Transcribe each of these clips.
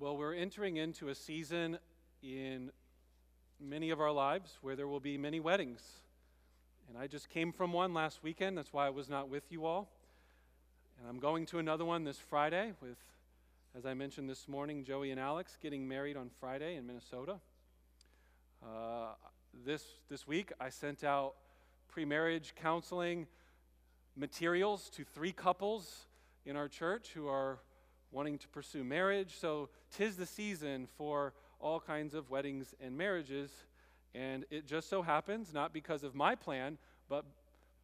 Well, we're entering into a season in many of our lives where there will be many weddings. And I just came from one last weekend. That's why I was not with you all. And I'm going to another one this Friday with, as I mentioned this morning, Joey and Alex getting married on Friday in Minnesota. Uh, this, this week, I sent out pre marriage counseling materials to three couples in our church who are wanting to pursue marriage. So, tis the season for all kinds of weddings and marriages. And it just so happens, not because of my plan, but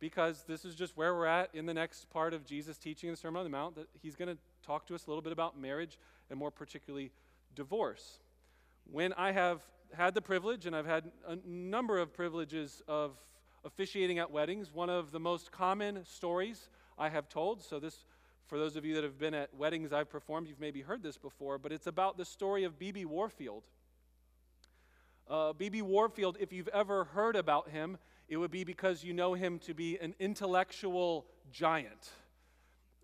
because this is just where we're at in the next part of Jesus' teaching in the Sermon on the Mount, that he's going to talk to us a little bit about marriage and more particularly divorce. When I have had the privilege, and I've had a number of privileges of officiating at weddings, one of the most common stories I have told, so this for those of you that have been at weddings I've performed, you've maybe heard this before, but it's about the story of B.B. Warfield. Uh, B.B. Warfield, if you've ever heard about him, it would be because you know him to be an intellectual giant,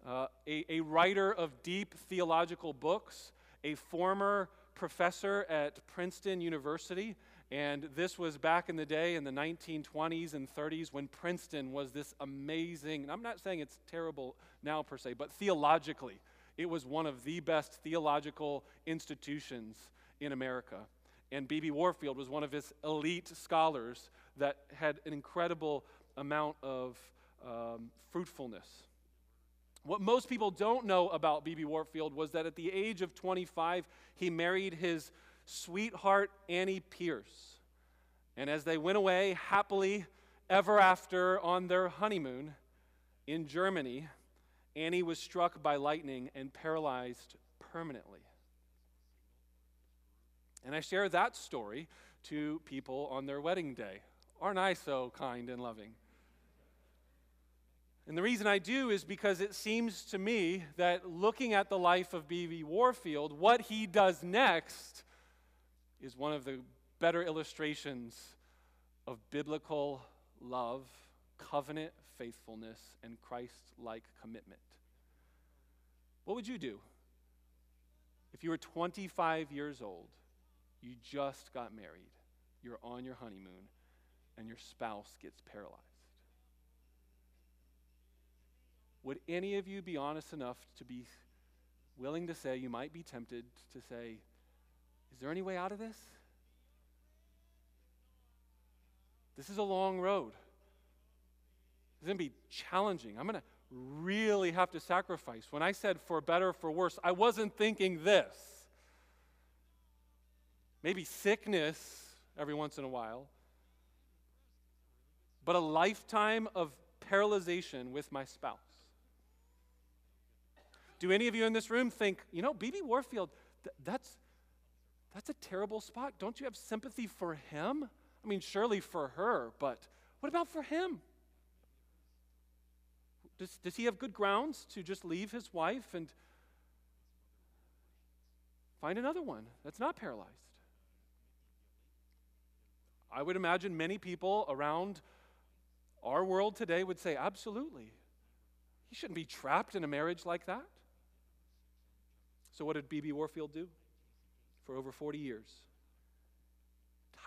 uh, a, a writer of deep theological books, a former professor at Princeton University, and this was back in the day in the 1920s and 30s when Princeton was this amazing, I'm not saying it's terrible now per se, but theologically, it was one of the best theological institutions in America. And B.B. Warfield was one of his elite scholars that had an incredible amount of um, fruitfulness. What most people don't know about B.B. Warfield was that at the age of 25, he married his sweetheart Annie Pearce. And as they went away happily ever after on their honeymoon in Germany, Annie was struck by lightning and paralyzed permanently. And I share that story to people on their wedding day. Aren't I so kind and loving? And the reason I do is because it seems to me that looking at the life of B.B. Warfield, what he does next is one of the better illustrations of biblical love, covenant faithfulness, and Christ like commitment. What would you do if you were 25 years old, you just got married, you're on your honeymoon, and your spouse gets paralyzed? Would any of you be honest enough to be willing to say, you might be tempted to say, is there any way out of this? This is a long road. It's going to be challenging. I'm going to really have to sacrifice. When I said for better, for worse, I wasn't thinking this. Maybe sickness every once in a while, but a lifetime of paralyzation with my spouse. Do any of you in this room think, you know, B.B. Warfield, th- that's, that's a terrible spot. Don't you have sympathy for him? I mean, surely for her, but what about for him? Does, does he have good grounds to just leave his wife and find another one that's not paralyzed? I would imagine many people around our world today would say, absolutely. He shouldn't be trapped in a marriage like that. So, what did B.B. Warfield do for over 40 years?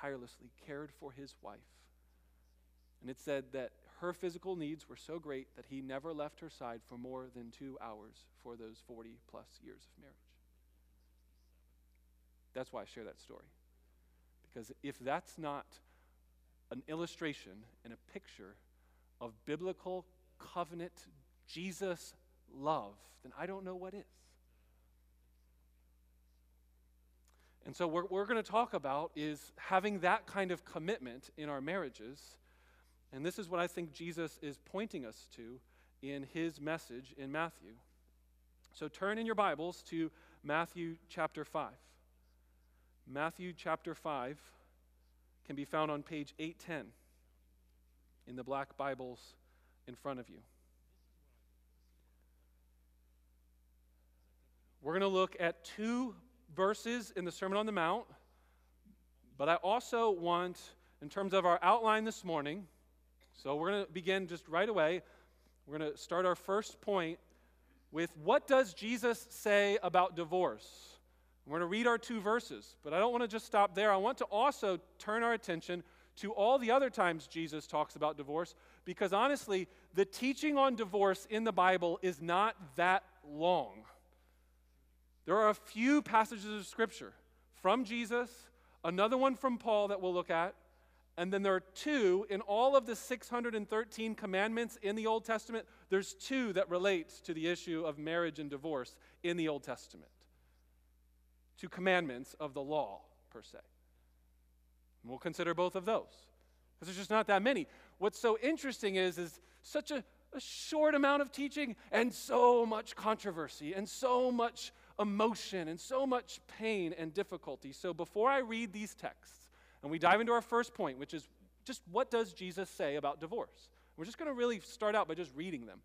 Tirelessly cared for his wife. And it said that her physical needs were so great that he never left her side for more than two hours for those 40 plus years of marriage. That's why I share that story. Because if that's not an illustration and a picture of biblical covenant Jesus love, then I don't know what is. And so, what we're going to talk about is having that kind of commitment in our marriages. And this is what I think Jesus is pointing us to in his message in Matthew. So, turn in your Bibles to Matthew chapter 5. Matthew chapter 5 can be found on page 810 in the black Bibles in front of you. We're going to look at two verses in the Sermon on the Mount, but I also want, in terms of our outline this morning, so we're going to begin just right away. We're going to start our first point with what does Jesus say about divorce? We're going to read our two verses, but I don't want to just stop there. I want to also turn our attention to all the other times Jesus talks about divorce, because honestly, the teaching on divorce in the Bible is not that long. There are a few passages of Scripture from Jesus, another one from Paul that we'll look at, and then there are two in all of the 613 commandments in the Old Testament. There's two that relate to the issue of marriage and divorce in the Old Testament. Two commandments of the law, per se. And we'll consider both of those because there's just not that many. What's so interesting is, is such a, a short amount of teaching and so much controversy and so much emotion and so much pain and difficulty. So before I read these texts and we dive into our first point, which is just what does Jesus say about divorce? We're just going to really start out by just reading them.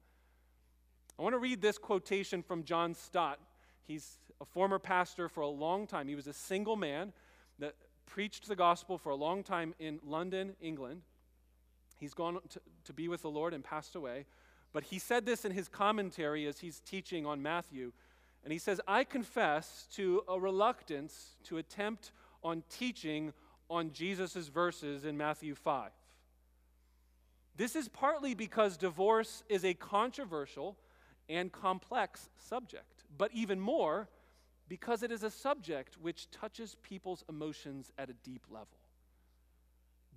I want to read this quotation from John Stott. He's a former pastor for a long time. He was a single man that preached the gospel for a long time in London, England. He's gone to, to be with the Lord and passed away. But he said this in his commentary as he's teaching on Matthew. And he says, I confess to a reluctance to attempt on teaching on Jesus' verses in Matthew 5. This is partly because divorce is a controversial and complex subject, but even more because it is a subject which touches people's emotions at a deep level.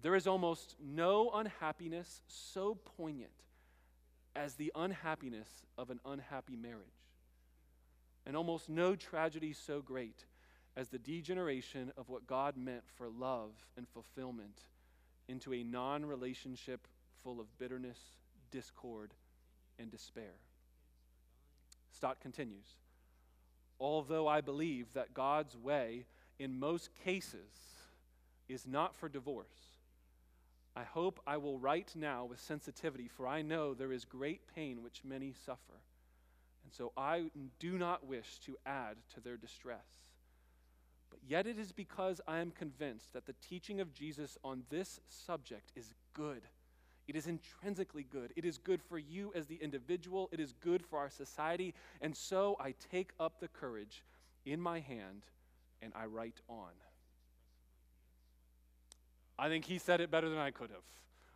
There is almost no unhappiness so poignant as the unhappiness of an unhappy marriage, and almost no tragedy so great as the degeneration of what God meant for love and fulfillment into a non relationship full of bitterness, discord, and despair. Stott continues although I believe that God's way in most cases is not for divorce. I hope I will write now with sensitivity, for I know there is great pain which many suffer. And so I do not wish to add to their distress. But yet it is because I am convinced that the teaching of Jesus on this subject is good it is intrinsically good. It is good for you as the individual. It is good for our society. And so I take up the courage in my hand and I write on. I think he said it better than I could have.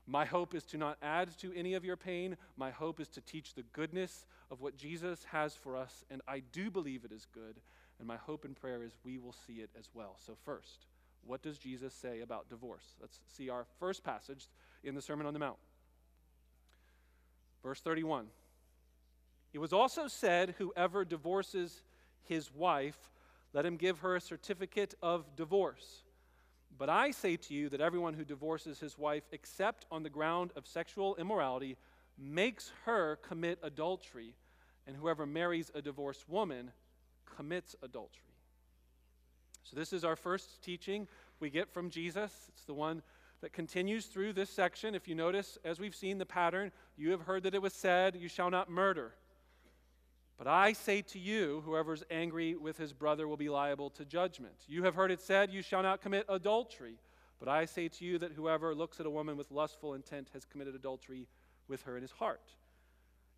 My hope is to not add to any of your pain. My hope is to teach the goodness of what Jesus has for us. And I do believe it is good. And my hope and prayer is we will see it as well. So, first, what does Jesus say about divorce? Let's see our first passage in the Sermon on the Mount. Verse 31. It was also said, Whoever divorces his wife, let him give her a certificate of divorce. But I say to you that everyone who divorces his wife, except on the ground of sexual immorality, makes her commit adultery, and whoever marries a divorced woman commits adultery. So, this is our first teaching we get from Jesus. It's the one that continues through this section. If you notice, as we've seen the pattern, you have heard that it was said, You shall not murder. But I say to you, whoever is angry with his brother will be liable to judgment. You have heard it said, You shall not commit adultery. But I say to you that whoever looks at a woman with lustful intent has committed adultery with her in his heart.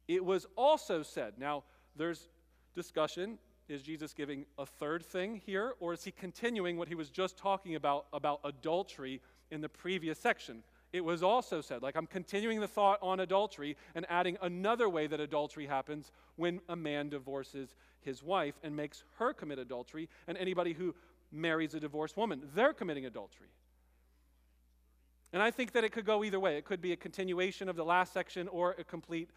It was also said, now there's discussion. Is Jesus giving a third thing here, or is he continuing what he was just talking about, about adultery in the previous section. It was also said, like I'm continuing the thought on adultery and adding another way that adultery happens when a man divorces his wife and makes her commit adultery, and anybody who marries a divorced woman, they're committing adultery. And I think that it could go either way. It could be a continuation of the last section or a complete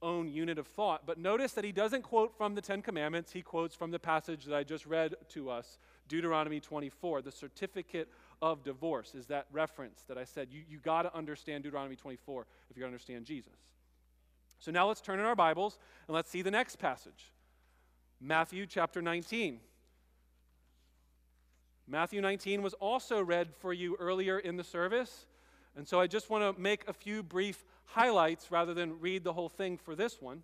own unit of thought. But notice that he doesn't quote from the Ten Commandments, he quotes from the passage that I just read to us, Deuteronomy 24, the certificate of divorce is that reference that I said. You, you got to understand Deuteronomy 24 if to understand Jesus. So now let's turn in our Bibles and let's see the next passage Matthew chapter 19. Matthew 19 was also read for you earlier in the service. And so I just want to make a few brief highlights rather than read the whole thing for this one.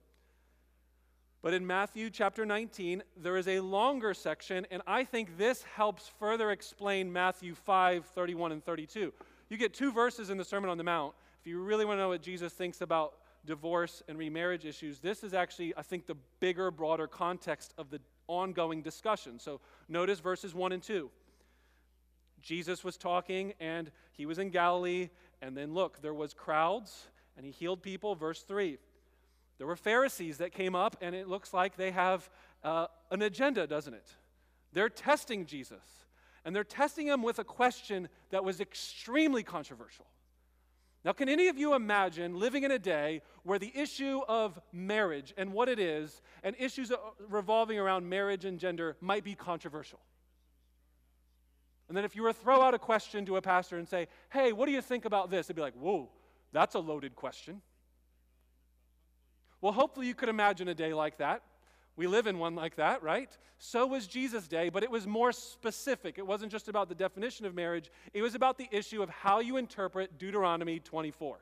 But in Matthew chapter 19, there is a longer section, and I think this helps further explain Matthew 5 31 and 32. You get two verses in the Sermon on the Mount. If you really want to know what Jesus thinks about divorce and remarriage issues, this is actually, I think, the bigger, broader context of the ongoing discussion. So notice verses 1 and 2. Jesus was talking and he was in Galilee, and then look, there was crowds and he healed people. Verse 3. There were Pharisees that came up, and it looks like they have uh, an agenda, doesn't it? They're testing Jesus, and they're testing him with a question that was extremely controversial. Now, can any of you imagine living in a day where the issue of marriage and what it is, and issues revolving around marriage and gender, might be controversial? And then if you were to throw out a question to a pastor and say, hey, what do you think about this? It'd be like, whoa, that's a loaded question. Well, hopefully you could imagine a day like that. We live in one like that, right? So was Jesus' day, but it was more specific. It wasn't just about the definition of marriage, it was about the issue of how you interpret Deuteronomy 24.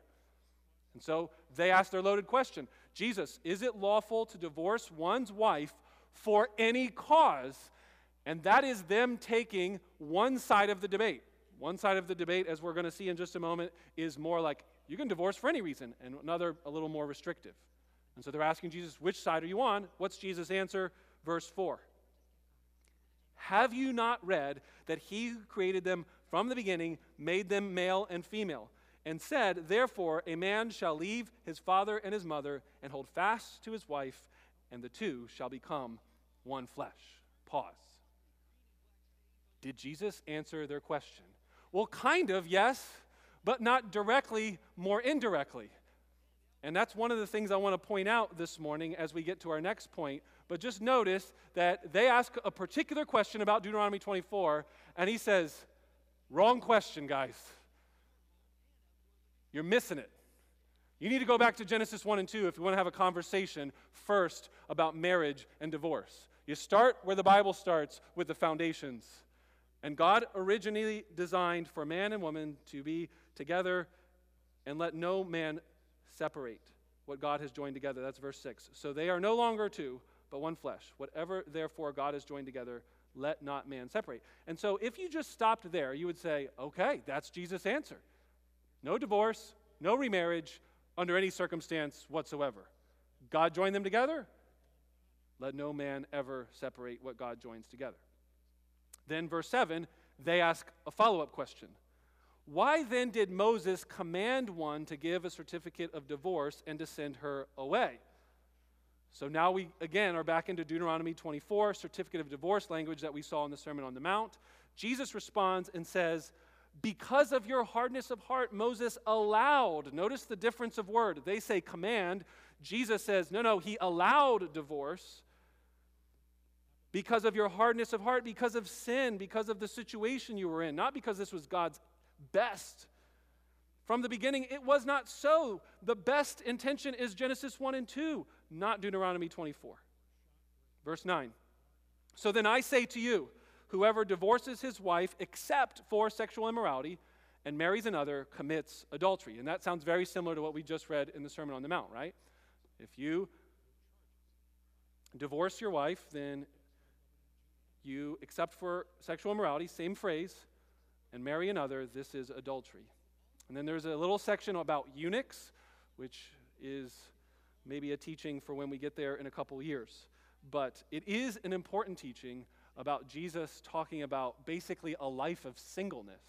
And so they asked their loaded question Jesus, is it lawful to divorce one's wife for any cause? And that is them taking one side of the debate. One side of the debate, as we're going to see in just a moment, is more like you can divorce for any reason, and another a little more restrictive. And so they're asking Jesus, which side are you on? What's Jesus' answer? Verse 4. Have you not read that he who created them from the beginning made them male and female? And said, Therefore, a man shall leave his father and his mother and hold fast to his wife, and the two shall become one flesh. Pause. Did Jesus answer their question? Well, kind of, yes, but not directly, more indirectly. And that's one of the things I want to point out this morning as we get to our next point. But just notice that they ask a particular question about Deuteronomy 24, and he says, Wrong question, guys. You're missing it. You need to go back to Genesis 1 and 2 if you want to have a conversation first about marriage and divorce. You start where the Bible starts with the foundations. And God originally designed for man and woman to be together and let no man separate what God has joined together. That's verse 6. So they are no longer two, but one flesh. Whatever, therefore, God has joined together, let not man separate. And so if you just stopped there, you would say, okay, that's Jesus' answer. No divorce, no remarriage under any circumstance whatsoever. God joined them together. Let no man ever separate what God joins together. Then, verse 7, they ask a follow up question why then did Moses command one to give a certificate of divorce and to send her away? So now we again are back into Deuteronomy 24, certificate of divorce language that we saw in the Sermon on the Mount. Jesus responds and says, Because of your hardness of heart, Moses allowed. Notice the difference of word. They say command. Jesus says, No, no, he allowed divorce because of your hardness of heart, because of sin, because of the situation you were in, not because this was God's best. From the beginning, it was not so. The best intention is Genesis 1 and 2, not Deuteronomy 24. Verse 9. So then I say to you, whoever divorces his wife except for sexual immorality and marries another commits adultery. And that sounds very similar to what we just read in the Sermon on the Mount, right? If you divorce your wife, then you, except for sexual immorality, same phrase, and marry another, this is adultery. And then there's a little section about eunuchs, which is maybe a teaching for when we get there in a couple years. But it is an important teaching about Jesus talking about basically a life of singleness.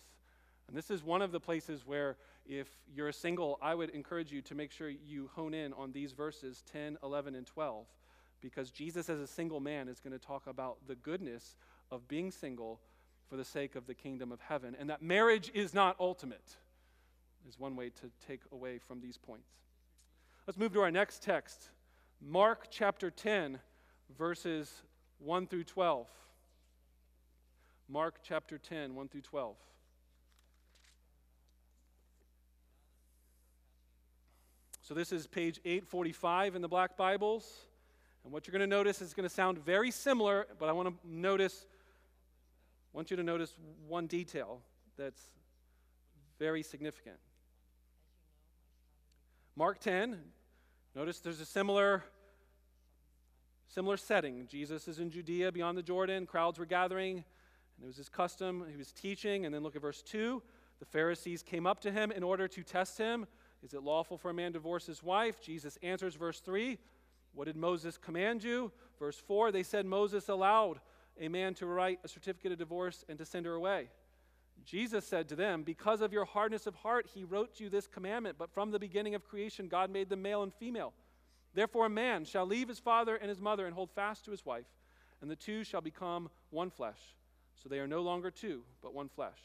And this is one of the places where, if you're single, I would encourage you to make sure you hone in on these verses 10, 11, and 12, because Jesus, as a single man, is going to talk about the goodness of being single for the sake of the kingdom of heaven, and that marriage is not ultimate, is one way to take away from these points. Let's move to our next text Mark chapter 10, verses 1 through 12. Mark chapter 10, 1 through 12. So this is page 845 in the Black Bibles. And what you're going to notice is going to sound very similar, but I want to notice I want you to notice one detail that's very significant. Mark 10, notice there's a similar similar setting. Jesus is in Judea beyond the Jordan, crowds were gathering, and it was his custom. He was teaching, and then look at verse 2. The Pharisees came up to him in order to test him. Is it lawful for a man to divorce his wife? Jesus answers verse 3 What did Moses command you? Verse 4 they said Moses allowed a man to write a certificate of divorce and to send her away. Jesus said to them, Because of your hardness of heart, he wrote you this commandment. But from the beginning of creation, God made them male and female. Therefore, a man shall leave his father and his mother and hold fast to his wife, and the two shall become one flesh. So they are no longer two, but one flesh.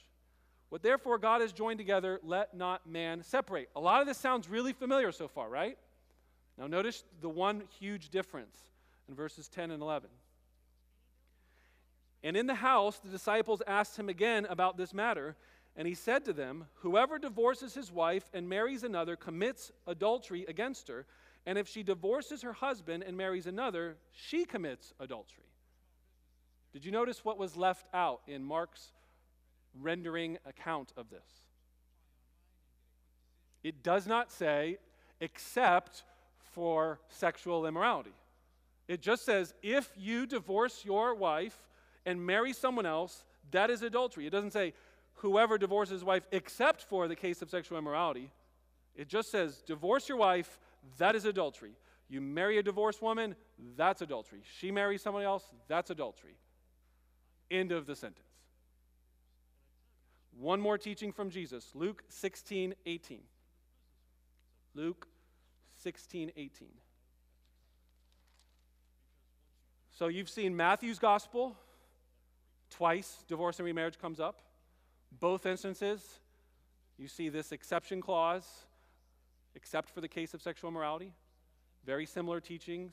What therefore God has joined together, let not man separate. A lot of this sounds really familiar so far, right? Now, notice the one huge difference in verses 10 and 11. And in the house, the disciples asked him again about this matter. And he said to them, Whoever divorces his wife and marries another commits adultery against her. And if she divorces her husband and marries another, she commits adultery. Did you notice what was left out in Mark's rendering account of this? It does not say, except for sexual immorality. It just says, if you divorce your wife and marry someone else, that is adultery. It doesn't say whoever divorces his wife except for the case of sexual immorality. It just says divorce your wife, that is adultery. You marry a divorced woman, that's adultery. She marries someone else, that's adultery. End of the sentence. One more teaching from Jesus Luke 16 18. Luke 16 18. So you've seen Matthew's gospel, Twice, divorce and remarriage comes up. Both instances, you see this exception clause, except for the case of sexual immorality. Very similar teachings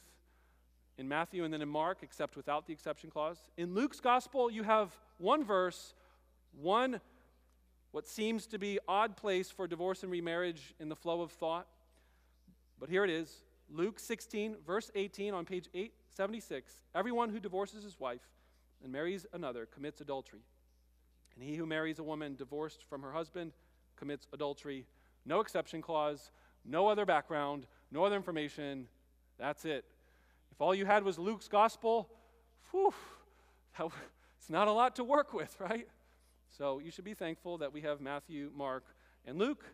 in Matthew and then in Mark, except without the exception clause. In Luke's gospel, you have one verse, one what seems to be odd place for divorce and remarriage in the flow of thought. But here it is Luke 16, verse 18 on page 876. Everyone who divorces his wife and marries another commits adultery. And he who marries a woman divorced from her husband commits adultery. No exception clause, no other background, no other information. That's it. If all you had was Luke's gospel, whew, it's not a lot to work with, right? So you should be thankful that we have Matthew, Mark, and Luke.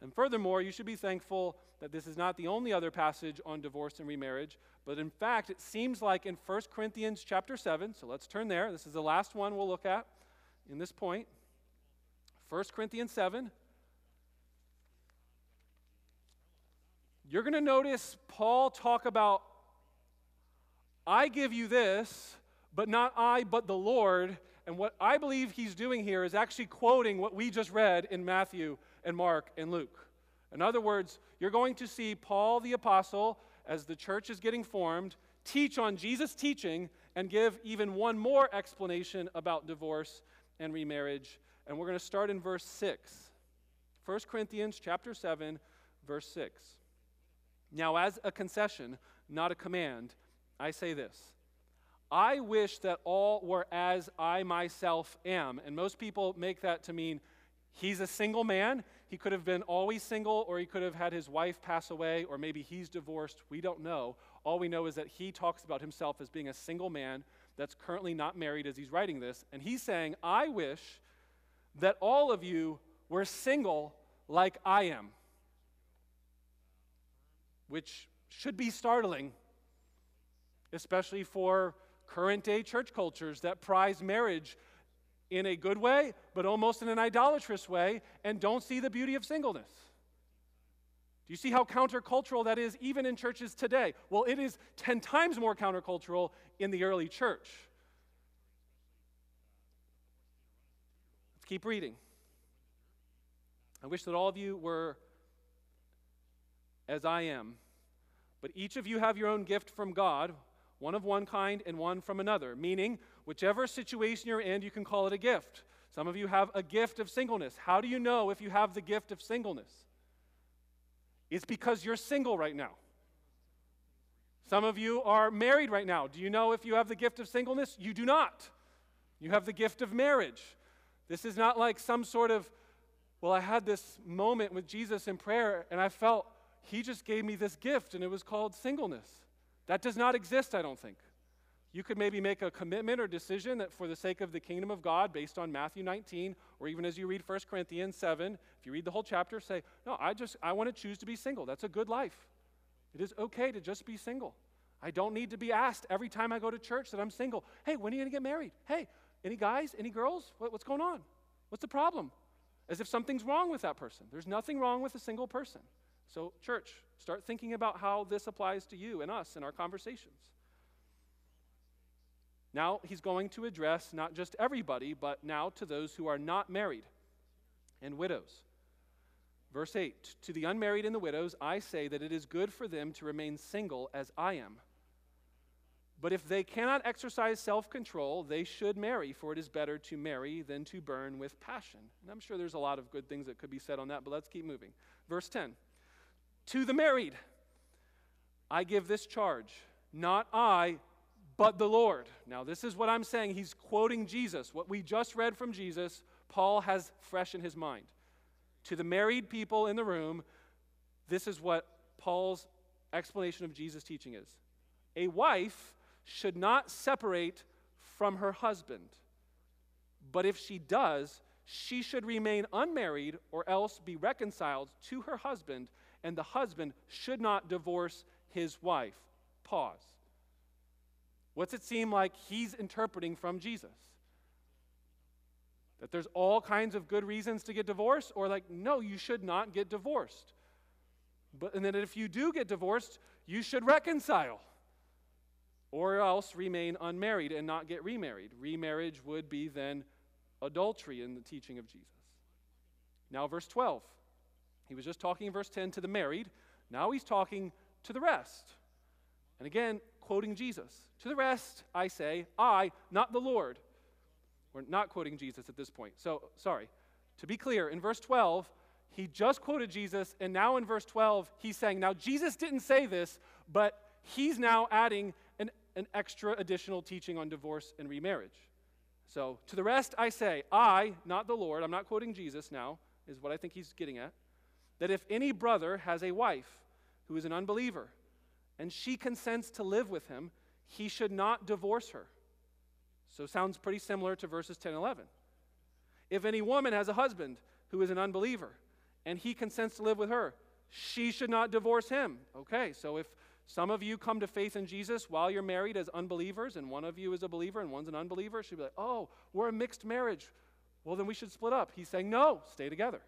And furthermore, you should be thankful that this is not the only other passage on divorce and remarriage, but in fact, it seems like in 1 Corinthians chapter 7, so let's turn there. This is the last one we'll look at in this point. 1 Corinthians 7. You're going to notice Paul talk about I give you this, but not I, but the Lord. And what I believe he's doing here is actually quoting what we just read in Matthew and Mark and Luke. In other words, you're going to see Paul the Apostle, as the church is getting formed, teach on Jesus' teaching and give even one more explanation about divorce and remarriage. And we're going to start in verse 6. 1 Corinthians chapter 7, verse 6. Now, as a concession, not a command, I say this. I wish that all were as I myself am. And most people make that to mean he's a single man he could have been always single, or he could have had his wife pass away, or maybe he's divorced. We don't know. All we know is that he talks about himself as being a single man that's currently not married as he's writing this. And he's saying, I wish that all of you were single like I am, which should be startling, especially for current day church cultures that prize marriage in a good way, but almost in an idolatrous way, and don't see the beauty of singleness. Do you see how countercultural that is even in churches today? Well, it is 10 times more countercultural in the early church. Let's keep reading. I wish that all of you were as I am, but each of you have your own gift from God, one of one kind and one from another, meaning Whichever situation you're in, you can call it a gift. Some of you have a gift of singleness. How do you know if you have the gift of singleness? It's because you're single right now. Some of you are married right now. Do you know if you have the gift of singleness? You do not. You have the gift of marriage. This is not like some sort of, well, I had this moment with Jesus in prayer and I felt he just gave me this gift and it was called singleness. That does not exist, I don't think. You could maybe make a commitment or decision that for the sake of the kingdom of God, based on Matthew 19, or even as you read 1 Corinthians 7, if you read the whole chapter, say, No, I just I want to choose to be single. That's a good life. It is okay to just be single. I don't need to be asked every time I go to church that I'm single. Hey, when are you going to get married? Hey, any guys? Any girls? What, what's going on? What's the problem? As if something's wrong with that person. There's nothing wrong with a single person. So, church, start thinking about how this applies to you and us in our conversations. Now, he's going to address not just everybody, but now to those who are not married and widows. Verse 8 To the unmarried and the widows, I say that it is good for them to remain single as I am. But if they cannot exercise self control, they should marry, for it is better to marry than to burn with passion. And I'm sure there's a lot of good things that could be said on that, but let's keep moving. Verse 10 To the married, I give this charge, not I, but the Lord. Now, this is what I'm saying. He's quoting Jesus. What we just read from Jesus, Paul has fresh in his mind. To the married people in the room, this is what Paul's explanation of Jesus' teaching is. A wife should not separate from her husband. But if she does, she should remain unmarried or else be reconciled to her husband, and the husband should not divorce his wife. Pause. What's it seem like he's interpreting from Jesus? That there's all kinds of good reasons to get divorced, or like, no, you should not get divorced. But, and then if you do get divorced, you should reconcile or else remain unmarried and not get remarried. Remarriage would be then adultery in the teaching of Jesus. Now, verse 12. He was just talking in verse 10 to the married. Now he's talking to the rest. And again, quoting Jesus. To the rest, I say, I, not the Lord. We're not quoting Jesus at this point. So, sorry. To be clear, in verse 12, he just quoted Jesus, and now in verse 12, he's saying, Now Jesus didn't say this, but he's now adding an an extra additional teaching on divorce and remarriage. So, to the rest, I say, I, not the Lord, I'm not quoting Jesus now, is what I think he's getting at, that if any brother has a wife who is an unbeliever and she consents to live with him, he should not divorce her. So, sounds pretty similar to verses 10 and 11. If any woman has a husband who is an unbeliever and he consents to live with her, she should not divorce him. Okay, so if some of you come to faith in Jesus while you're married as unbelievers, and one of you is a believer and one's an unbeliever. She'd be like, oh, we're a mixed marriage. Well, then we should split up. He's saying, no, stay together.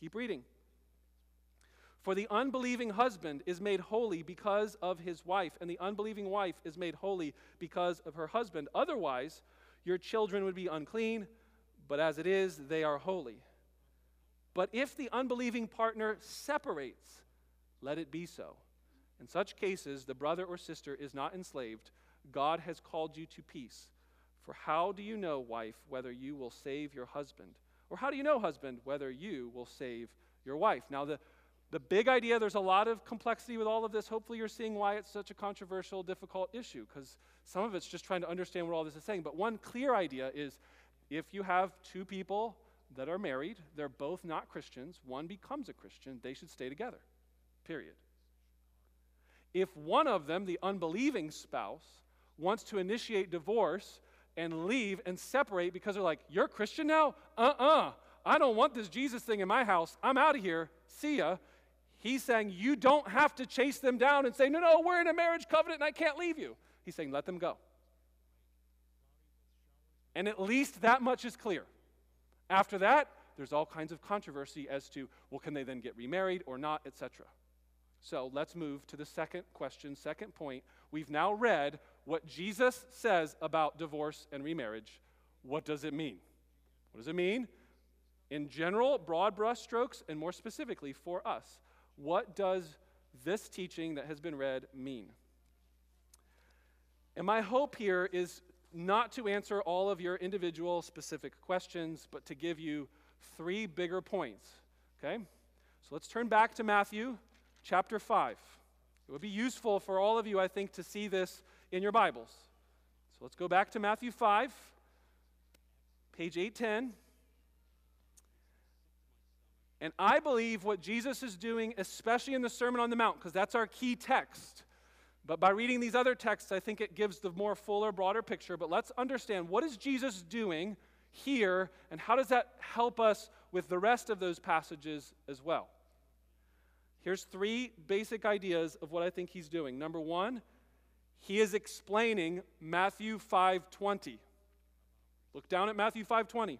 Keep reading. For the unbelieving husband is made holy because of his wife, and the unbelieving wife is made holy because of her husband. Otherwise, your children would be unclean, but as it is, they are holy. But if the unbelieving partner separates, let it be so. In such cases, the brother or sister is not enslaved. God has called you to peace. For how do you know, wife, whether you will save your husband? Or how do you know, husband, whether you will save your wife? Now, the, the big idea, there's a lot of complexity with all of this. Hopefully, you're seeing why it's such a controversial, difficult issue, because some of it's just trying to understand what all this is saying. But one clear idea is if you have two people that are married, they're both not Christians, one becomes a Christian, they should stay together. Period. If one of them, the unbelieving spouse, wants to initiate divorce and leave and separate because they're like, You're Christian now? Uh uh-uh. uh. I don't want this Jesus thing in my house. I'm out of here. See ya. He's saying, You don't have to chase them down and say, No, no, we're in a marriage covenant and I can't leave you. He's saying, Let them go. And at least that much is clear. After that, there's all kinds of controversy as to, well, can they then get remarried or not, etc. So let's move to the second question, second point. We've now read what Jesus says about divorce and remarriage. What does it mean? What does it mean? In general, broad brushstrokes, and more specifically for us, what does this teaching that has been read mean? And my hope here is not to answer all of your individual specific questions, but to give you three bigger points. Okay? So let's turn back to Matthew chapter 5. It would be useful for all of you, I think, to see this in your Bibles. So let's go back to Matthew 5, page 810. And I believe what Jesus is doing, especially in the Sermon on the Mount, because that's our key text. But by reading these other texts, I think it gives the more fuller, broader picture. But let's understand what is Jesus doing here, and how does that help us with the rest of those passages as well? Here's three basic ideas of what I think he's doing. Number one, He is explaining Matthew 5:20. Look down at Matthew 5:20.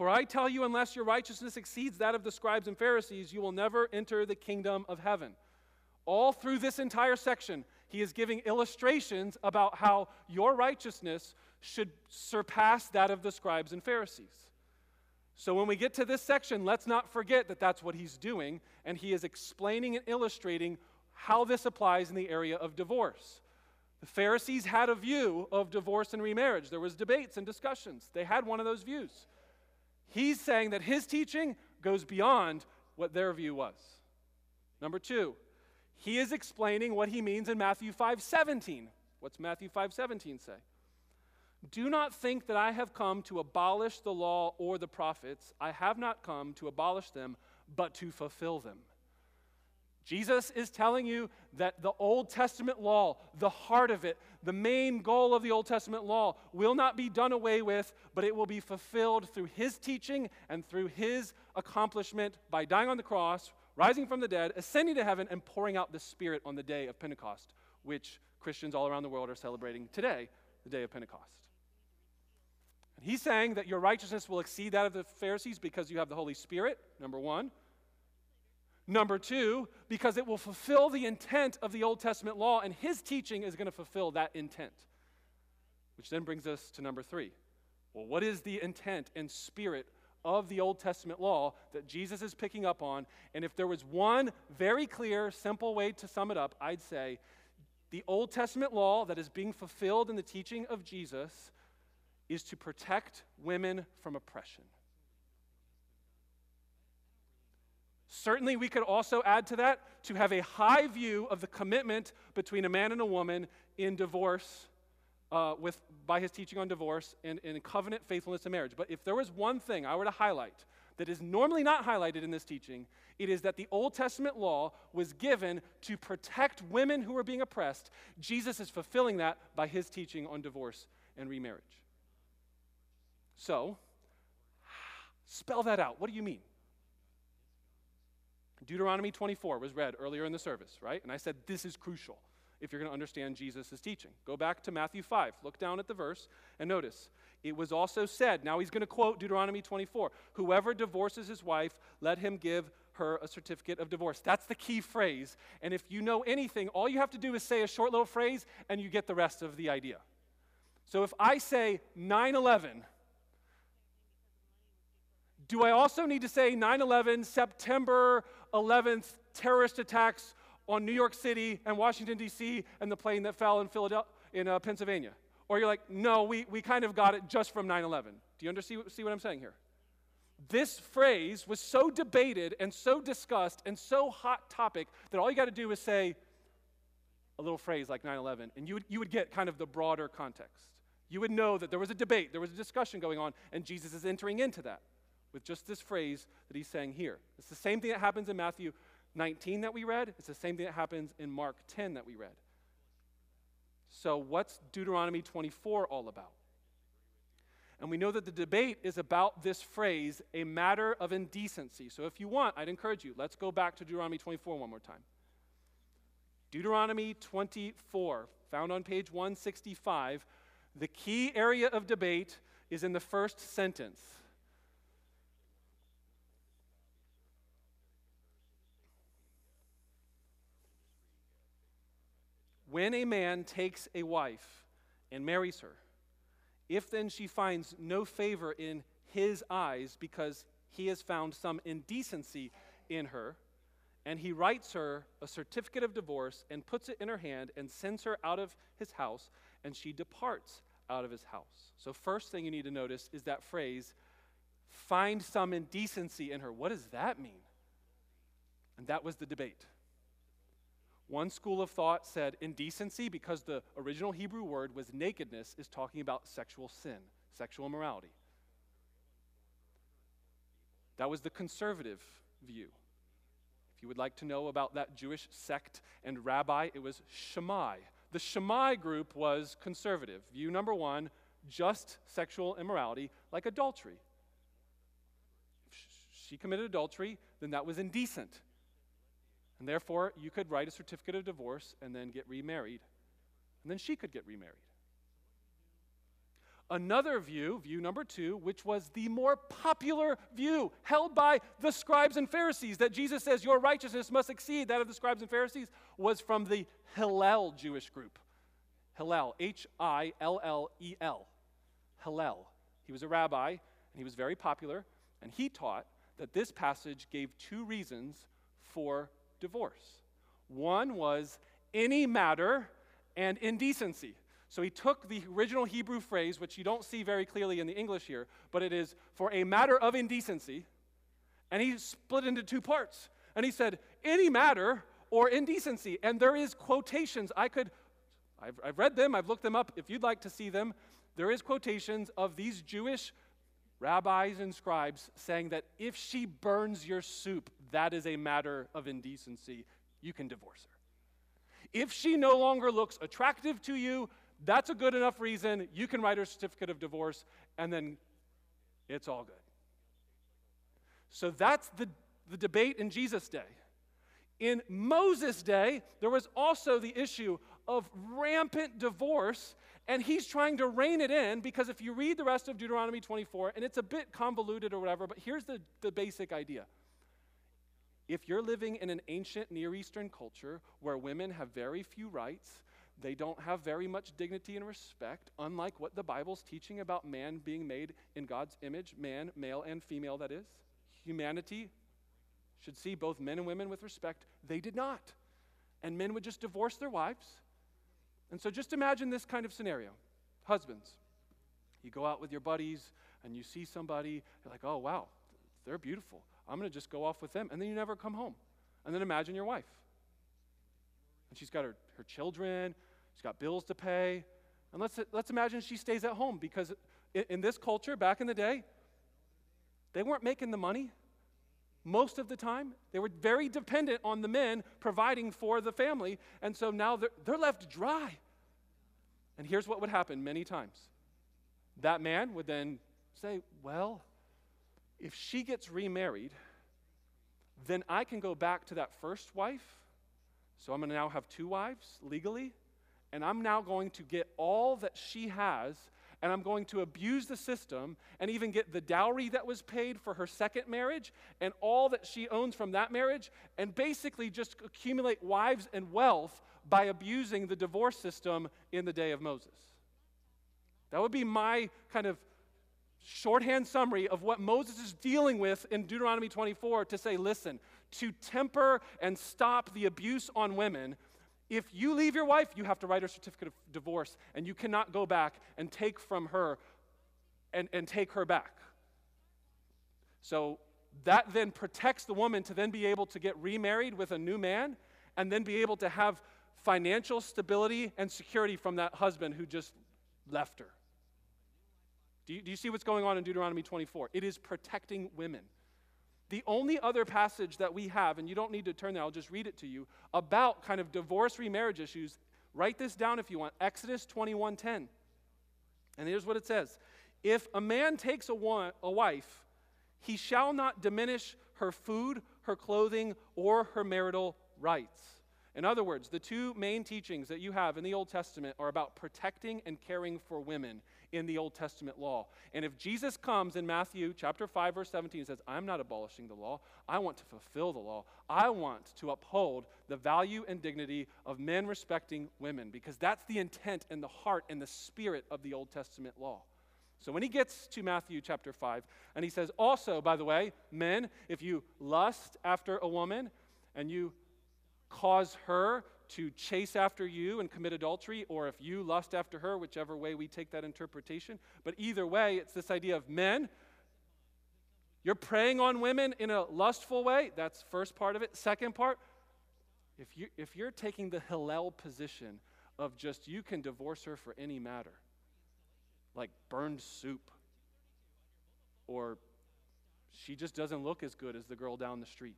For I tell you, unless your righteousness exceeds that of the scribes and Pharisees, you will never enter the kingdom of heaven. All through this entire section, he is giving illustrations about how your righteousness should surpass that of the scribes and Pharisees. So when we get to this section, let's not forget that that's what he's doing, and he is explaining and illustrating how this applies in the area of divorce. The Pharisees had a view of divorce and remarriage. There was debates and discussions. They had one of those views. He's saying that his teaching goes beyond what their view was. Number 2, he is explaining what he means in Matthew 5:17. What's Matthew 5:17 say? Do not think that I have come to abolish the law or the prophets. I have not come to abolish them, but to fulfill them. Jesus is telling you that the Old Testament law, the heart of it, the main goal of the Old Testament law, will not be done away with, but it will be fulfilled through his teaching and through his accomplishment by dying on the cross, rising from the dead, ascending to heaven, and pouring out the Spirit on the day of Pentecost, which Christians all around the world are celebrating today, the day of Pentecost. And he's saying that your righteousness will exceed that of the Pharisees because you have the Holy Spirit, number one. Number two, because it will fulfill the intent of the Old Testament law, and his teaching is going to fulfill that intent. Which then brings us to number three. Well, what is the intent and spirit of the Old Testament law that Jesus is picking up on? And if there was one very clear, simple way to sum it up, I'd say the Old Testament law that is being fulfilled in the teaching of Jesus is to protect women from oppression. Certainly, we could also add to that to have a high view of the commitment between a man and a woman in divorce, uh, with, by his teaching on divorce and covenant faithfulness in marriage. But if there was one thing I were to highlight that is normally not highlighted in this teaching, it is that the Old Testament law was given to protect women who were being oppressed. Jesus is fulfilling that by his teaching on divorce and remarriage. So, spell that out. What do you mean? Deuteronomy 24 was read earlier in the service, right? And I said this is crucial if you're going to understand Jesus' teaching. Go back to Matthew 5. Look down at the verse and notice. It was also said, now he's going to quote Deuteronomy 24 Whoever divorces his wife, let him give her a certificate of divorce. That's the key phrase. And if you know anything, all you have to do is say a short little phrase and you get the rest of the idea. So if I say 9 11, do I also need to say 9 11, September 11th, terrorist attacks on New York City and Washington, D.C., and the plane that fell in, Philadelphia, in uh, Pennsylvania? Or you're like, no, we, we kind of got it just from 9 11. Do you understand see what I'm saying here? This phrase was so debated and so discussed and so hot topic that all you got to do is say a little phrase like 9 11, and you would, you would get kind of the broader context. You would know that there was a debate, there was a discussion going on, and Jesus is entering into that with just this phrase that he's saying here. It's the same thing that happens in Matthew 19 that we read, it's the same thing that happens in Mark 10 that we read. So, what's Deuteronomy 24 all about? And we know that the debate is about this phrase, a matter of indecency. So, if you want, I'd encourage you, let's go back to Deuteronomy 24 one more time. Deuteronomy 24, found on page 165. The key area of debate is in the first sentence. When a man takes a wife and marries her, if then she finds no favor in his eyes because he has found some indecency in her, and he writes her a certificate of divorce and puts it in her hand and sends her out of his house, and she departs out of his house. So, first thing you need to notice is that phrase, find some indecency in her. What does that mean? And that was the debate. One school of thought said indecency, because the original Hebrew word was nakedness, is talking about sexual sin, sexual immorality. That was the conservative view. If you would like to know about that Jewish sect and rabbi, it was Shammai. The Shammai group was conservative. View number one just sexual immorality, like adultery. If she committed adultery, then that was indecent. And therefore, you could write a certificate of divorce and then get remarried. And then she could get remarried. Another view, view number two, which was the more popular view held by the scribes and Pharisees, that Jesus says your righteousness must exceed that of the scribes and Pharisees, was from the Hillel Jewish group. Hillel, H I L L E L. Hillel. He was a rabbi and he was very popular, and he taught that this passage gave two reasons for divorce. One was any matter and indecency. So he took the original Hebrew phrase, which you don't see very clearly in the English here, but it is for a matter of indecency, and he split into two parts. And he said, any matter or indecency. And there is quotations. I could, I've, I've read them, I've looked them up. If you'd like to see them, there is quotations of these Jewish rabbis and scribes saying that if she burns your soup, that is a matter of indecency. You can divorce her. If she no longer looks attractive to you, that's a good enough reason. You can write her certificate of divorce, and then it's all good. So that's the, the debate in Jesus' day. In Moses' day, there was also the issue of rampant divorce, and he's trying to rein it in because if you read the rest of Deuteronomy 24, and it's a bit convoluted or whatever, but here's the, the basic idea. If you're living in an ancient Near Eastern culture where women have very few rights, they don't have very much dignity and respect, unlike what the Bible's teaching about man being made in God's image, man, male and female, that is. Humanity should see both men and women with respect. They did not. And men would just divorce their wives. And so just imagine this kind of scenario. Husbands, you go out with your buddies and you see somebody, you're like, oh, wow, they're beautiful. I'm going to just go off with them. And then you never come home. And then imagine your wife. And she's got her, her children, She's got bills to pay. And let's, let's imagine she stays at home because in, in this culture, back in the day, they weren't making the money most of the time. They were very dependent on the men providing for the family. And so now they're, they're left dry. And here's what would happen many times that man would then say, Well, if she gets remarried, then I can go back to that first wife. So I'm going to now have two wives legally and I'm now going to get all that she has, and I'm going to abuse the system and even get the dowry that was paid for her second marriage and all that she owns from that marriage, and basically just accumulate wives and wealth by abusing the divorce system in the day of Moses. That would be my kind of shorthand summary of what Moses is dealing with in Deuteronomy 24 to say, listen, to temper and stop the abuse on women, if you leave your wife, you have to write a certificate of divorce, and you cannot go back and take from her and, and take her back. So that then protects the woman to then be able to get remarried with a new man and then be able to have financial stability and security from that husband who just left her. Do you, do you see what's going on in Deuteronomy 24? It is protecting women. The only other passage that we have, and you don't need to turn there, I'll just read it to you, about kind of divorce remarriage issues, write this down if you want. Exodus 21:10. And here's what it says. If a man takes a, a wife, he shall not diminish her food, her clothing, or her marital rights. In other words, the two main teachings that you have in the Old Testament are about protecting and caring for women in the Old Testament law. And if Jesus comes in Matthew chapter 5 verse 17 and says, "I'm not abolishing the law. I want to fulfill the law. I want to uphold the value and dignity of men respecting women because that's the intent and the heart and the spirit of the Old Testament law." So when he gets to Matthew chapter 5 and he says, "Also, by the way, men, if you lust after a woman and you cause her to chase after you and commit adultery, or if you lust after her, whichever way we take that interpretation. But either way, it's this idea of men. You're preying on women in a lustful way. That's first part of it. Second part, if, you, if you're taking the Hillel position of just you can divorce her for any matter, like burned soup, or she just doesn't look as good as the girl down the street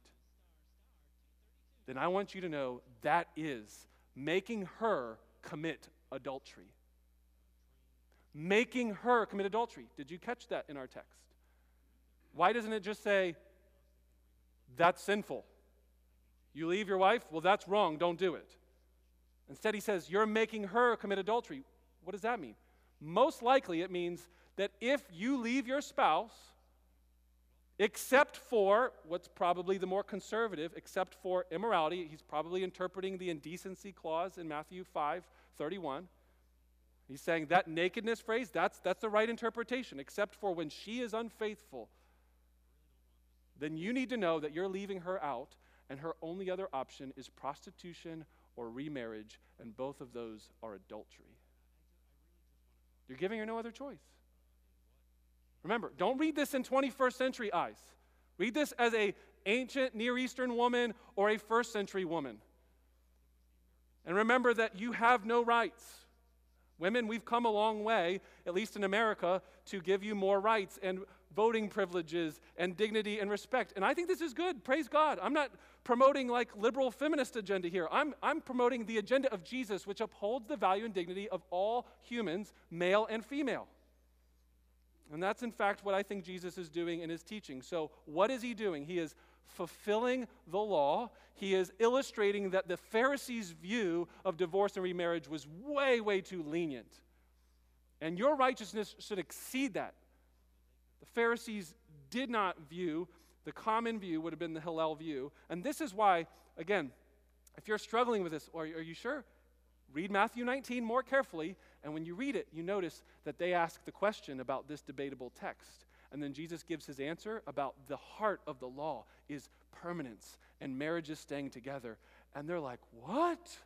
then I want you to know that is making her commit adultery. Making her commit adultery. Did you catch that in our text? Why doesn't it just say, that's sinful? You leave your wife? Well, that's wrong. Don't do it. Instead, he says, You're making her commit adultery. What does that mean? Most likely, it means that if you leave your spouse, except for what's probably the more conservative, except for immorality, he's probably interpreting the indecency clause in Matthew 5 31. He's saying that nakedness phrase, that's, that's the right interpretation, except for when she is unfaithful. Then you need to know that you're leaving her out, and her only other option is prostitution or remarriage, and both of those are adultery. You're giving her no other choice. Remember, don't read this in 21st century eyes. Read this as a ancient Near Eastern woman or a first century woman. And remember that you have no rights. Women, we've come a long way, at least in America, to give you more rights and voting privileges and dignity and respect. And I think this is good. Praise God. I'm not promoting like liberal feminist agenda here. I'm, I'm promoting the agenda of Jesus, which upholds the value and dignity of all humans, male and female. And that's, in fact, what I think Jesus is doing in his teaching. So, what is he doing? He is fulfilling the law. He is illustrating that the Pharisees' view of divorce and remarriage was way, way too lenient. And your righteousness should exceed that. The Pharisees did not view, the common view would have been the Hillel view. And this is why, again, if you're struggling with this, are, are you sure? Read Matthew 19 more carefully, and when you read it, you notice that they ask the question about this debatable text. And then Jesus gives his answer about the heart of the law is permanence and marriages staying together. And they're like, What?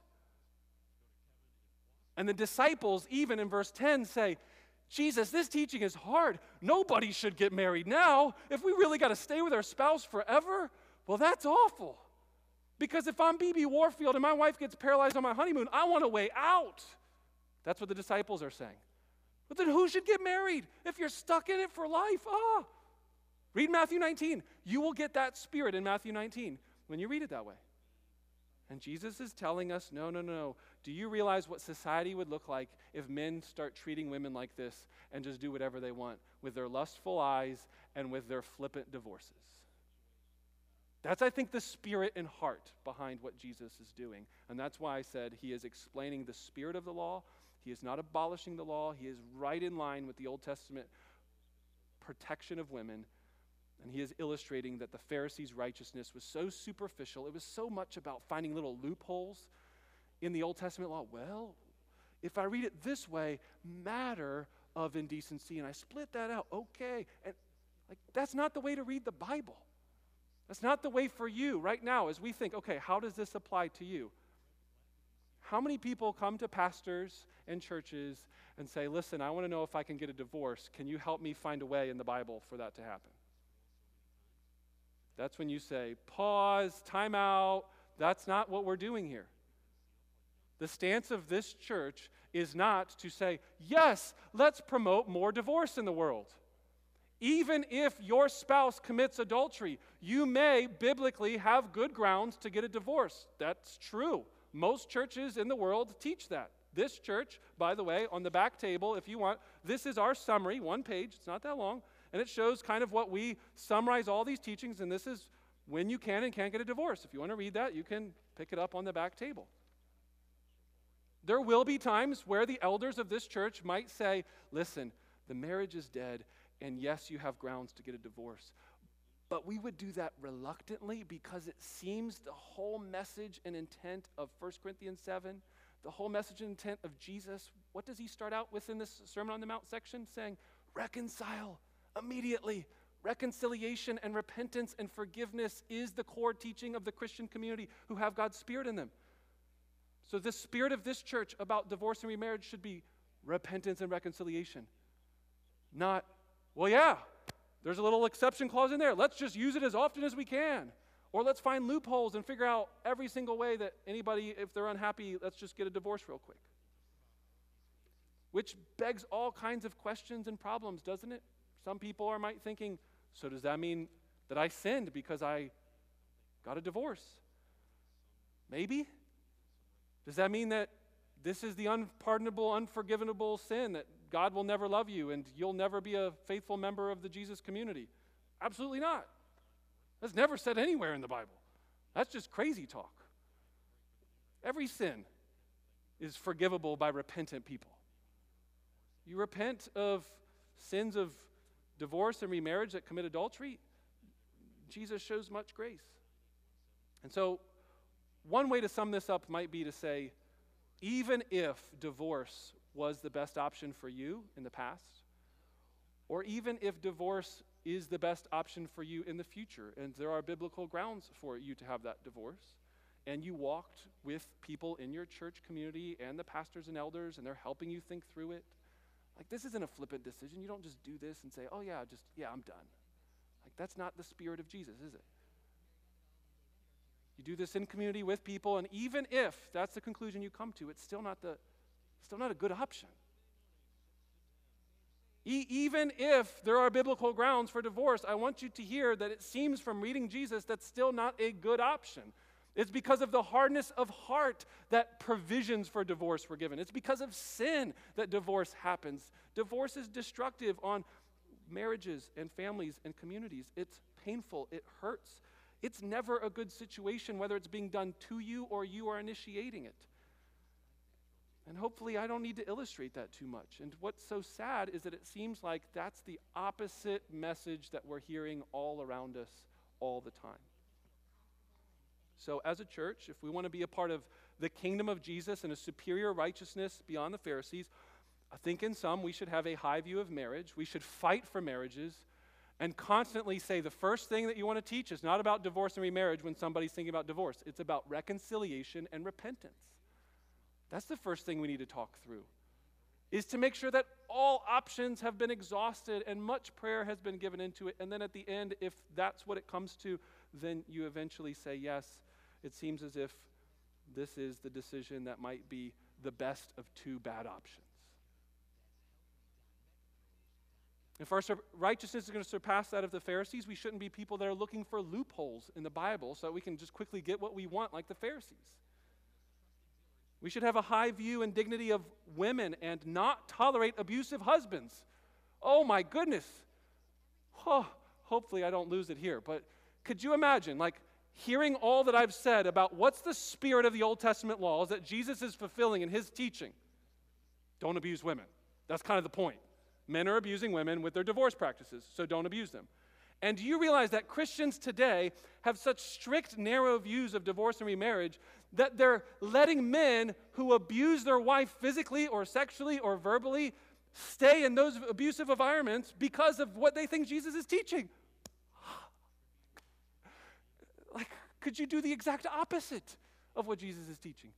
And the disciples, even in verse 10, say, Jesus, this teaching is hard. Nobody should get married now. If we really got to stay with our spouse forever, well, that's awful. Because if I'm BB Warfield and my wife gets paralyzed on my honeymoon, I want a way out. That's what the disciples are saying. But then who should get married if you're stuck in it for life? Ah. Read Matthew 19. You will get that spirit in Matthew 19 when you read it that way. And Jesus is telling us no, no, no. Do you realize what society would look like if men start treating women like this and just do whatever they want with their lustful eyes and with their flippant divorces? That's, I think, the spirit and heart behind what Jesus is doing. And that's why I said he is explaining the spirit of the law. He is not abolishing the law. He is right in line with the Old Testament protection of women. And he is illustrating that the Pharisees' righteousness was so superficial. It was so much about finding little loopholes in the Old Testament law. Well, if I read it this way, matter of indecency, and I split that out, okay. And like that's not the way to read the Bible. That's not the way for you right now as we think, okay, how does this apply to you? How many people come to pastors and churches and say, listen, I want to know if I can get a divorce. Can you help me find a way in the Bible for that to happen? That's when you say, pause, time out. That's not what we're doing here. The stance of this church is not to say, yes, let's promote more divorce in the world. Even if your spouse commits adultery, you may biblically have good grounds to get a divorce. That's true. Most churches in the world teach that. This church, by the way, on the back table, if you want, this is our summary, one page, it's not that long, and it shows kind of what we summarize all these teachings, and this is when you can and can't get a divorce. If you want to read that, you can pick it up on the back table. There will be times where the elders of this church might say, listen, the marriage is dead and yes, you have grounds to get a divorce. But we would do that reluctantly because it seems the whole message and intent of 1 Corinthians 7, the whole message and intent of Jesus, what does he start out with in this Sermon on the Mount section? Saying, reconcile immediately. Reconciliation and repentance and forgiveness is the core teaching of the Christian community who have God's Spirit in them. So, the spirit of this church about divorce and remarriage should be repentance and reconciliation, not well, yeah, there's a little exception clause in there. Let's just use it as often as we can. Or let's find loopholes and figure out every single way that anybody, if they're unhappy, let's just get a divorce real quick. Which begs all kinds of questions and problems, doesn't it? Some people are might thinking, so does that mean that I sinned because I got a divorce? Maybe. Does that mean that this is the unpardonable, unforgivable sin that God will never love you and you'll never be a faithful member of the Jesus community. Absolutely not. That's never said anywhere in the Bible. That's just crazy talk. Every sin is forgivable by repentant people. You repent of sins of divorce and remarriage that commit adultery, Jesus shows much grace. And so, one way to sum this up might be to say, even if divorce was the best option for you in the past, or even if divorce is the best option for you in the future, and there are biblical grounds for you to have that divorce, and you walked with people in your church community and the pastors and elders, and they're helping you think through it. Like, this isn't a flippant decision. You don't just do this and say, oh, yeah, just, yeah, I'm done. Like, that's not the spirit of Jesus, is it? You do this in community with people, and even if that's the conclusion you come to, it's still not, the, still not a good option. E- even if there are biblical grounds for divorce, I want you to hear that it seems from reading Jesus that's still not a good option. It's because of the hardness of heart that provisions for divorce were given. It's because of sin that divorce happens. Divorce is destructive on marriages and families and communities. It's painful, it hurts. It's never a good situation, whether it's being done to you or you are initiating it. And hopefully, I don't need to illustrate that too much. And what's so sad is that it seems like that's the opposite message that we're hearing all around us all the time. So, as a church, if we want to be a part of the kingdom of Jesus and a superior righteousness beyond the Pharisees, I think in some we should have a high view of marriage. We should fight for marriages and constantly say the first thing that you want to teach is not about divorce and remarriage when somebody's thinking about divorce, it's about reconciliation and repentance. That's the first thing we need to talk through. Is to make sure that all options have been exhausted and much prayer has been given into it. And then at the end, if that's what it comes to, then you eventually say, Yes, it seems as if this is the decision that might be the best of two bad options. If our righteousness is going to surpass that of the Pharisees, we shouldn't be people that are looking for loopholes in the Bible so that we can just quickly get what we want, like the Pharisees. We should have a high view and dignity of women and not tolerate abusive husbands. Oh my goodness. Oh, hopefully, I don't lose it here. But could you imagine, like, hearing all that I've said about what's the spirit of the Old Testament laws that Jesus is fulfilling in his teaching? Don't abuse women. That's kind of the point. Men are abusing women with their divorce practices, so don't abuse them. And do you realize that Christians today have such strict, narrow views of divorce and remarriage that they're letting men who abuse their wife physically or sexually or verbally stay in those abusive environments because of what they think Jesus is teaching? Like, could you do the exact opposite of what Jesus is teaching?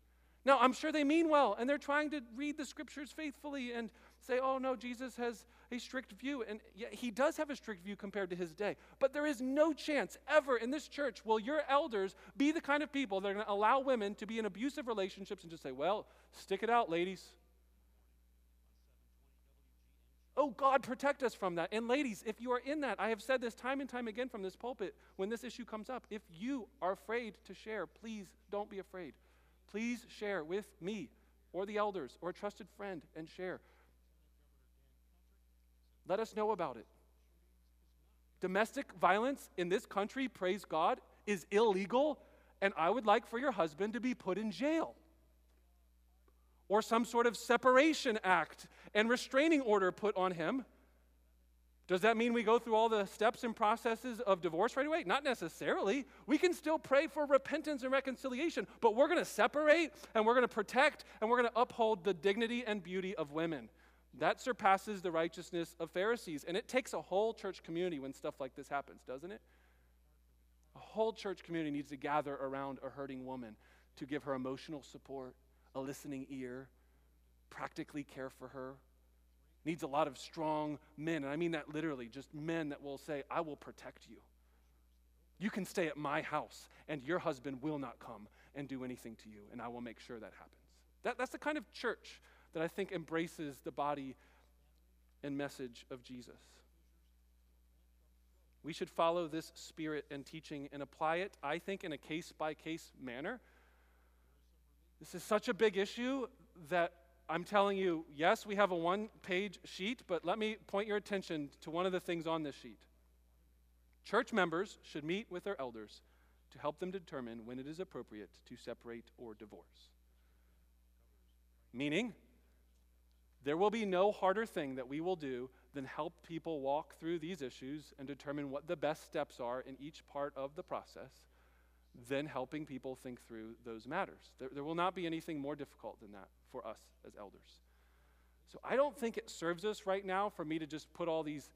Now, I'm sure they mean well, and they're trying to read the scriptures faithfully and say, oh no, Jesus has a strict view. And yeah, he does have a strict view compared to his day. But there is no chance ever in this church will your elders be the kind of people that are going to allow women to be in abusive relationships and just say, well, stick it out, ladies. Oh, God, protect us from that. And ladies, if you are in that, I have said this time and time again from this pulpit when this issue comes up. If you are afraid to share, please don't be afraid. Please share with me or the elders or a trusted friend and share. Let us know about it. Domestic violence in this country, praise God, is illegal, and I would like for your husband to be put in jail or some sort of separation act and restraining order put on him. Does that mean we go through all the steps and processes of divorce right away? Not necessarily. We can still pray for repentance and reconciliation, but we're going to separate and we're going to protect and we're going to uphold the dignity and beauty of women. That surpasses the righteousness of Pharisees. And it takes a whole church community when stuff like this happens, doesn't it? A whole church community needs to gather around a hurting woman to give her emotional support, a listening ear, practically care for her. Needs a lot of strong men, and I mean that literally, just men that will say, I will protect you. You can stay at my house, and your husband will not come and do anything to you, and I will make sure that happens. That, that's the kind of church that I think embraces the body and message of Jesus. We should follow this spirit and teaching and apply it, I think, in a case by case manner. This is such a big issue that I'm telling you, yes, we have a one page sheet, but let me point your attention to one of the things on this sheet. Church members should meet with their elders to help them determine when it is appropriate to separate or divorce. Meaning, there will be no harder thing that we will do than help people walk through these issues and determine what the best steps are in each part of the process, than helping people think through those matters. There, there will not be anything more difficult than that for us as elders. So I don't think it serves us right now for me to just put all these,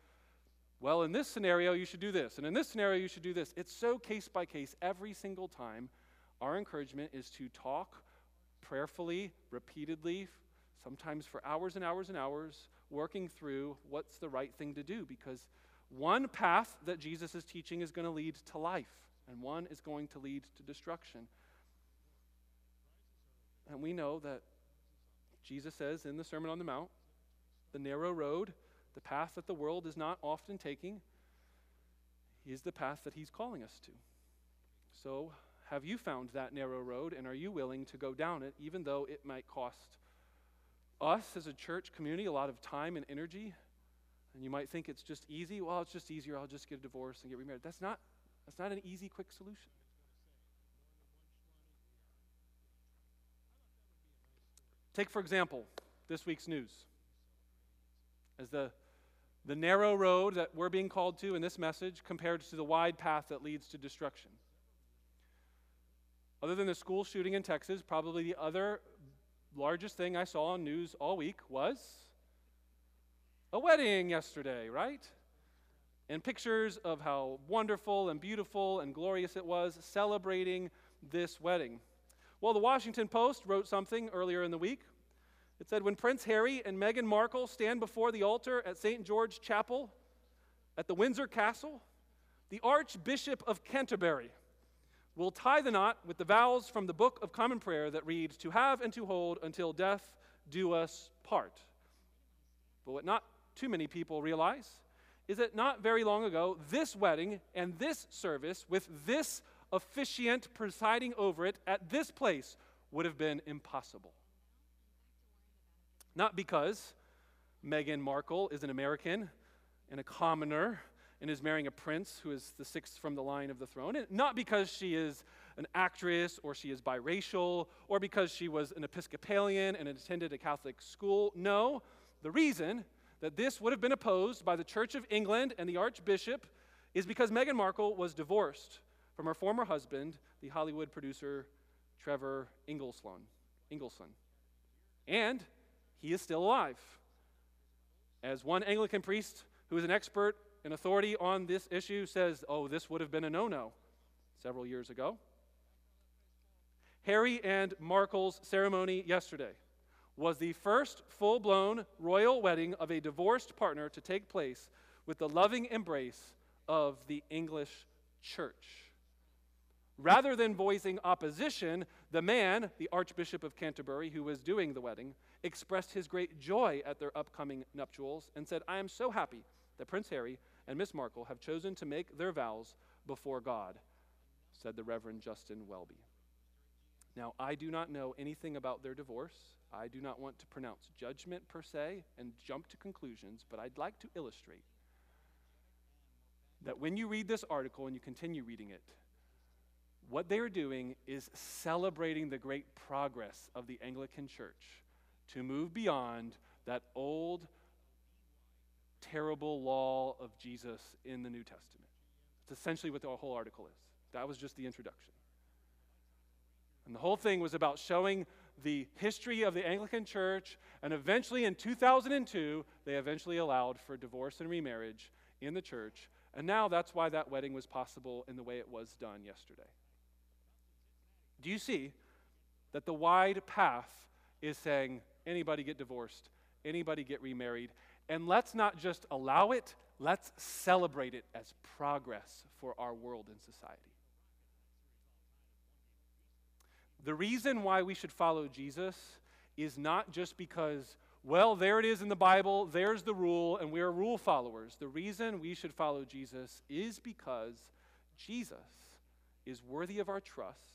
well, in this scenario, you should do this, and in this scenario, you should do this. It's so case by case every single time. Our encouragement is to talk prayerfully, repeatedly, sometimes for hours and hours and hours, working through what's the right thing to do because one path that Jesus is teaching is going to lead to life, and one is going to lead to destruction. And we know that Jesus says in the Sermon on the Mount, the narrow road, the path that the world is not often taking, is the path that he's calling us to. So, have you found that narrow road and are you willing to go down it, even though it might cost us as a church community a lot of time and energy? And you might think it's just easy. Well, it's just easier. I'll just get a divorce and get remarried. That's not, that's not an easy, quick solution. Take, for example, this week's news. As the, the narrow road that we're being called to in this message compared to the wide path that leads to destruction. Other than the school shooting in Texas, probably the other largest thing I saw on news all week was a wedding yesterday, right? And pictures of how wonderful and beautiful and glorious it was celebrating this wedding. Well, the Washington Post wrote something earlier in the week. It said when Prince Harry and Meghan Markle stand before the altar at St. George Chapel at the Windsor Castle, the Archbishop of Canterbury will tie the knot with the vows from the Book of Common Prayer that read, To have and to hold until death do us part. But what not too many people realize is that not very long ago, this wedding and this service with this officiant presiding over it at this place would have been impossible. Not because Meghan Markle is an American and a commoner and is marrying a prince who is the sixth from the line of the throne, and not because she is an actress or she is biracial or because she was an Episcopalian and attended a Catholic school. No, the reason that this would have been opposed by the Church of England and the Archbishop is because Meghan Markle was divorced from her former husband, the Hollywood producer Trevor Ingleston. Ingleston. And he is still alive. As one Anglican priest who is an expert and authority on this issue says, oh, this would have been a no no several years ago. Harry and Markle's ceremony yesterday was the first full blown royal wedding of a divorced partner to take place with the loving embrace of the English church. Rather than voicing opposition, the man, the Archbishop of Canterbury, who was doing the wedding, expressed his great joy at their upcoming nuptials and said, I am so happy that Prince Harry and Miss Markle have chosen to make their vows before God, said the Reverend Justin Welby. Now, I do not know anything about their divorce. I do not want to pronounce judgment per se and jump to conclusions, but I'd like to illustrate that when you read this article and you continue reading it, what they are doing is celebrating the great progress of the Anglican Church to move beyond that old, terrible law of Jesus in the New Testament. It's essentially what the whole article is. That was just the introduction. And the whole thing was about showing the history of the Anglican Church, and eventually in 2002, they eventually allowed for divorce and remarriage in the church. And now that's why that wedding was possible in the way it was done yesterday. Do you see that the wide path is saying anybody get divorced, anybody get remarried, and let's not just allow it, let's celebrate it as progress for our world and society. The reason why we should follow Jesus is not just because, well, there it is in the Bible, there's the rule, and we're rule followers. The reason we should follow Jesus is because Jesus is worthy of our trust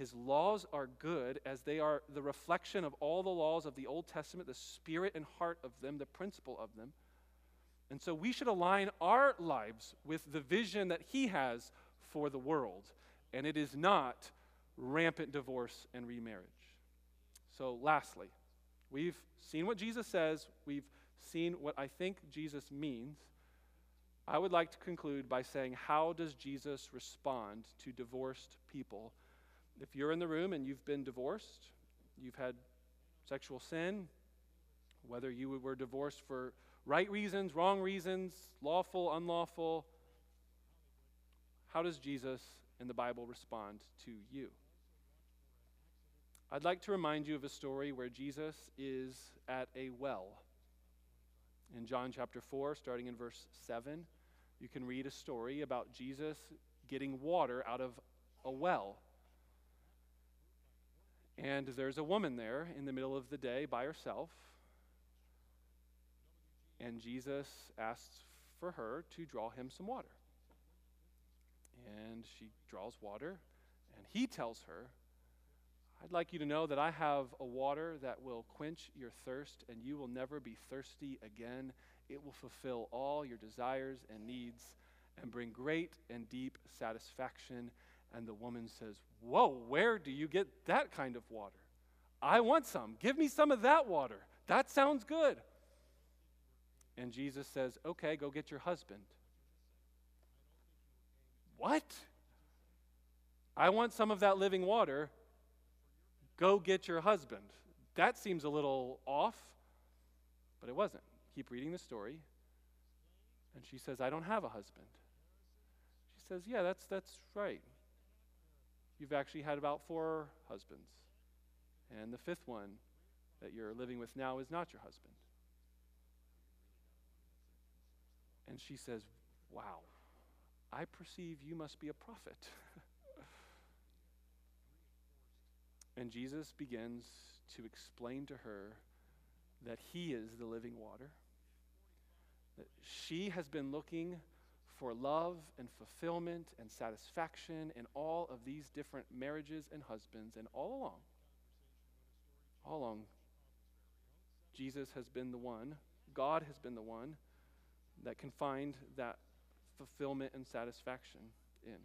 his laws are good as they are the reflection of all the laws of the Old Testament, the spirit and heart of them, the principle of them. And so we should align our lives with the vision that He has for the world, and it is not rampant divorce and remarriage. So, lastly, we've seen what Jesus says, we've seen what I think Jesus means. I would like to conclude by saying, how does Jesus respond to divorced people? If you're in the room and you've been divorced, you've had sexual sin, whether you were divorced for right reasons, wrong reasons, lawful, unlawful, how does Jesus in the Bible respond to you? I'd like to remind you of a story where Jesus is at a well. In John chapter 4, starting in verse 7, you can read a story about Jesus getting water out of a well. And there's a woman there in the middle of the day by herself. And Jesus asks for her to draw him some water. And she draws water, and he tells her, I'd like you to know that I have a water that will quench your thirst, and you will never be thirsty again. It will fulfill all your desires and needs and bring great and deep satisfaction. And the woman says, Whoa, where do you get that kind of water? I want some. Give me some of that water. That sounds good. And Jesus says, Okay, go get your husband. What? I want some of that living water. Go get your husband. That seems a little off, but it wasn't. Keep reading the story. And she says, I don't have a husband. She says, Yeah, that's, that's right. You've actually had about four husbands. And the fifth one that you're living with now is not your husband. And she says, Wow, I perceive you must be a prophet. And Jesus begins to explain to her that He is the living water, that she has been looking for love and fulfillment and satisfaction in all of these different marriages and husbands, and all along, all along, Jesus has been the one, God has been the one that can find that fulfillment and satisfaction in.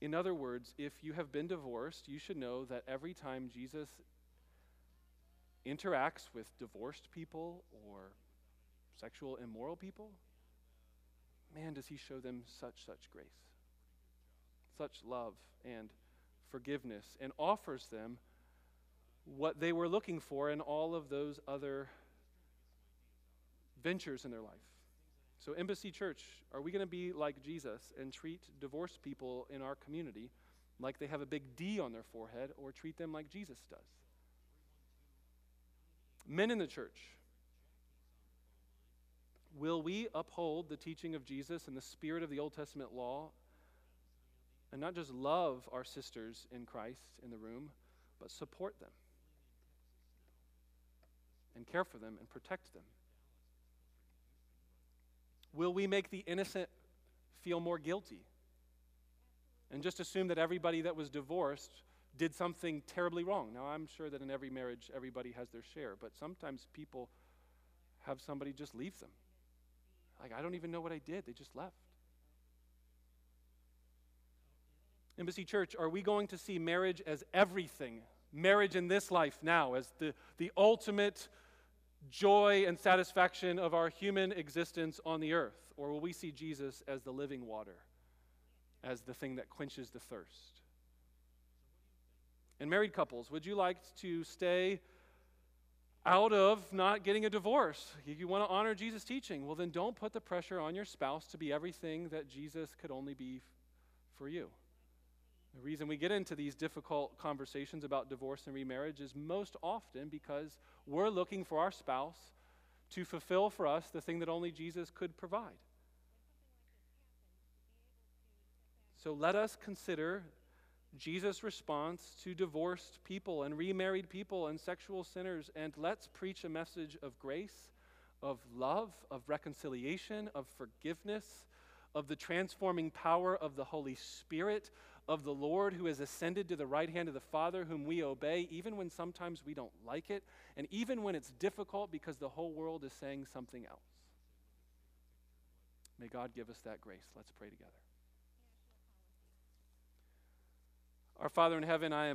In other words, if you have been divorced, you should know that every time Jesus interacts with divorced people or sexual immoral people, man, does he show them such, such grace, such love and forgiveness, and offers them what they were looking for in all of those other ventures in their life. So, Embassy Church, are we going to be like Jesus and treat divorced people in our community like they have a big D on their forehead or treat them like Jesus does? Men in the church, will we uphold the teaching of Jesus and the spirit of the Old Testament law and not just love our sisters in Christ in the room, but support them and care for them and protect them? Will we make the innocent feel more guilty? And just assume that everybody that was divorced did something terribly wrong. Now, I'm sure that in every marriage, everybody has their share, but sometimes people have somebody just leave them. Like, I don't even know what I did, they just left. Embassy Church, are we going to see marriage as everything? Marriage in this life now, as the, the ultimate joy and satisfaction of our human existence on the earth? Or will we see Jesus as the living water, as the thing that quenches the thirst? And married couples, would you like to stay out of not getting a divorce? You want to honor Jesus' teaching? Well, then don't put the pressure on your spouse to be everything that Jesus could only be for you. The reason we get into these difficult conversations about divorce and remarriage is most often because we're looking for our spouse to fulfill for us the thing that only Jesus could provide. So let us consider Jesus' response to divorced people and remarried people and sexual sinners, and let's preach a message of grace, of love, of reconciliation, of forgiveness, of the transforming power of the Holy Spirit of the Lord who has ascended to the right hand of the Father, whom we obey, even when sometimes we don't like it, and even when it's difficult because the whole world is saying something else. May God give us that grace. Let's pray together. Our Father in heaven, I am